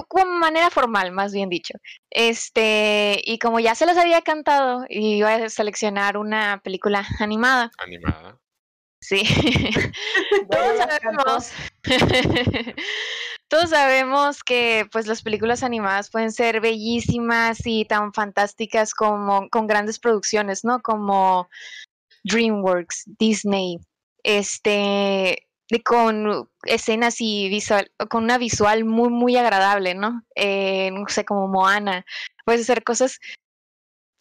como manera formal, más bien dicho. Este, y como ya se les había cantado, iba a seleccionar una película animada. Animada. Sí. Todos sabemos. Todos sabemos que pues las películas animadas pueden ser bellísimas y tan fantásticas como con grandes producciones, ¿no? Como DreamWorks, Disney, este, con escenas y visual, con una visual muy, muy agradable, ¿no? Eh, no sé, como Moana. Puedes hacer cosas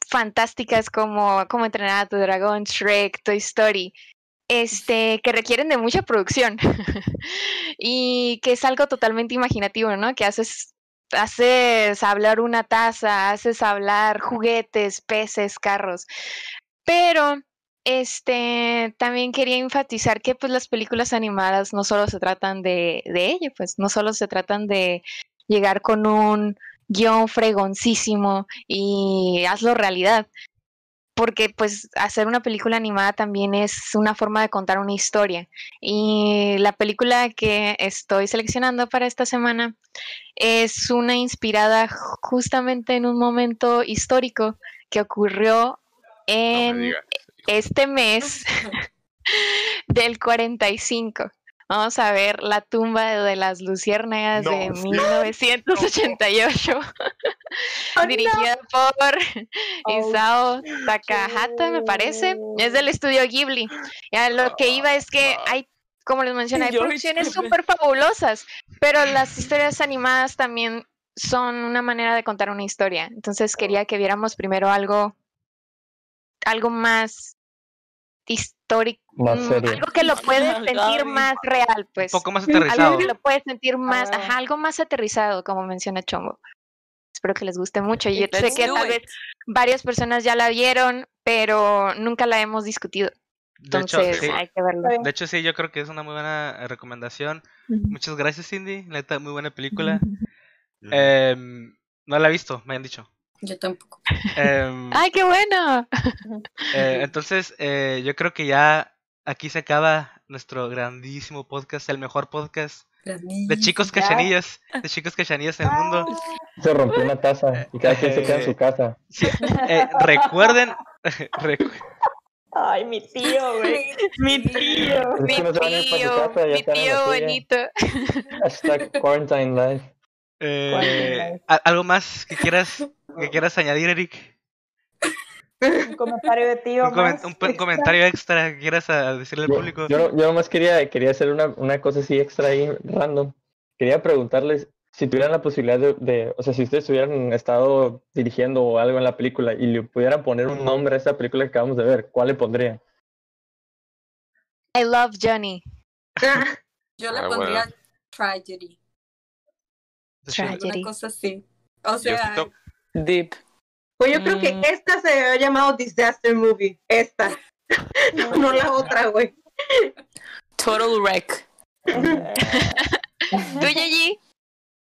fantásticas como, como entrenar tu dragón, Shrek, Toy Story este, que requieren de mucha producción y que es algo totalmente imaginativo, ¿no? Que haces, haces hablar una taza, haces hablar juguetes, peces, carros. Pero, este, también quería enfatizar que pues las películas animadas no solo se tratan de, de ello, pues no solo se tratan de llegar con un guion fregoncísimo y hazlo realidad, porque pues hacer una película animada también es una forma de contar una historia. Y la película que estoy seleccionando para esta semana es una inspirada ju- justamente en un momento histórico que ocurrió en. Este mes del 45. Vamos a ver La tumba de las luciérnagas No, de sí. 1988, dirigida por Isao Takahata, me parece. Es del estudio Ghibli. Ya lo que iba es que hay, como les mencioné, hay producciones súper fabulosas, pero las historias animadas también son una manera de contar una historia. Entonces quería que viéramos primero algo, algo más histórico, Más mm, serio. algo que lo puedes sentir Gaby. más real, Un pues. poco más Algo aterrizado. que lo puedes sentir más, Ah. ajá, algo más aterrizado, como menciona Chongo. Espero que les guste mucho. Yo sé Let's que do tal vez varias personas ya la vieron, pero nunca la hemos discutido. De hecho, Entonces sí. hay que verla. De hecho, sí, yo creo que es una muy buena eh, recomendación. Muchas gracias, Cindy. Neta, muy buena película. Em, no la he visto, me han dicho. Yo tampoco. Em, ¡Ay, qué bueno! eh, entonces, eh, yo creo que ya aquí se acaba nuestro grandísimo podcast, el mejor podcast de chicos cachanillas, de chicos cachanillas en el mundo. Se rompió una taza y cada quien se queda en su casa. Sí, eh, recuerden, recu- Ay, mi tío, güey. Mi tío. Mi tío, mi tío bonito. Hashtag quarantine life. eh, ¿al- ¿algo más que quieras, que quieras añadir, Eric? Un comentario de tío. Un, comen- más un extra. comentario extra que quieras a- decirle al Yo, público. yo, yo nomás quería, quería hacer una, una cosa así extra ahí, random. Quería preguntarles si tuvieran la posibilidad de, de- o sea, si ustedes hubieran estado dirigiendo o algo en la película y le pudieran poner un nombre a esta película que acabamos de ver, ¿cuál le pondrían? I love Johnny. Yo le Ah, pondría bueno. tragedy. Tragedy. Una cosa así. O sea, Deep. Pues yo creo que Mm. esta se había llamado Disaster Movie. Esta. no la otra, güey. Total wreck. ¿Tú, Yeji?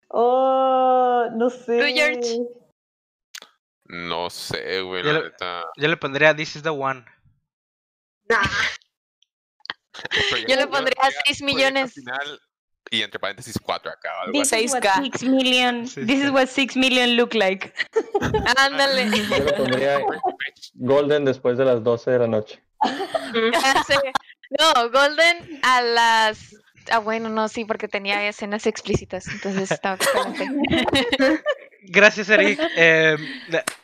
Oh, no sé. Tú, George. No sé, güey, Yo la le- neta. Yo le pondría This is the one. Nah. Yo le pondría pondría 6 proyecto millones. final y entre paréntesis 4 acá. This is what 6K. six million. Sí, This sí. is what six million look like. Ándale. Yo le pondría Golden después de las 12 de la noche. No, Golden a las. Ah, bueno, no, sí, porque tenía escenas explícitas, entonces estaba. Gracias, Eric. Eh,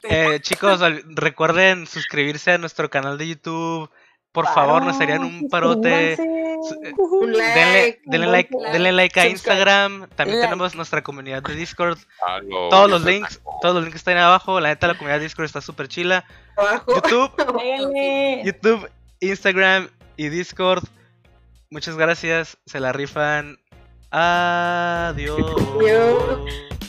eh, chicos, recuerden suscribirse a nuestro canal de YouTube. Por favor, nos harían un parote. Su- eh, Denle, like. denle like, denle like a. Instagram. También Like. tenemos nuestra comunidad de Discord. Todos los links, todos los links están ahí abajo. La neta, la comunidad de Discord está súper chila. Abajo. YouTube. YouTube, Instagram y Discord. Muchas gracias. Se la rifan. Adiós. Adiós.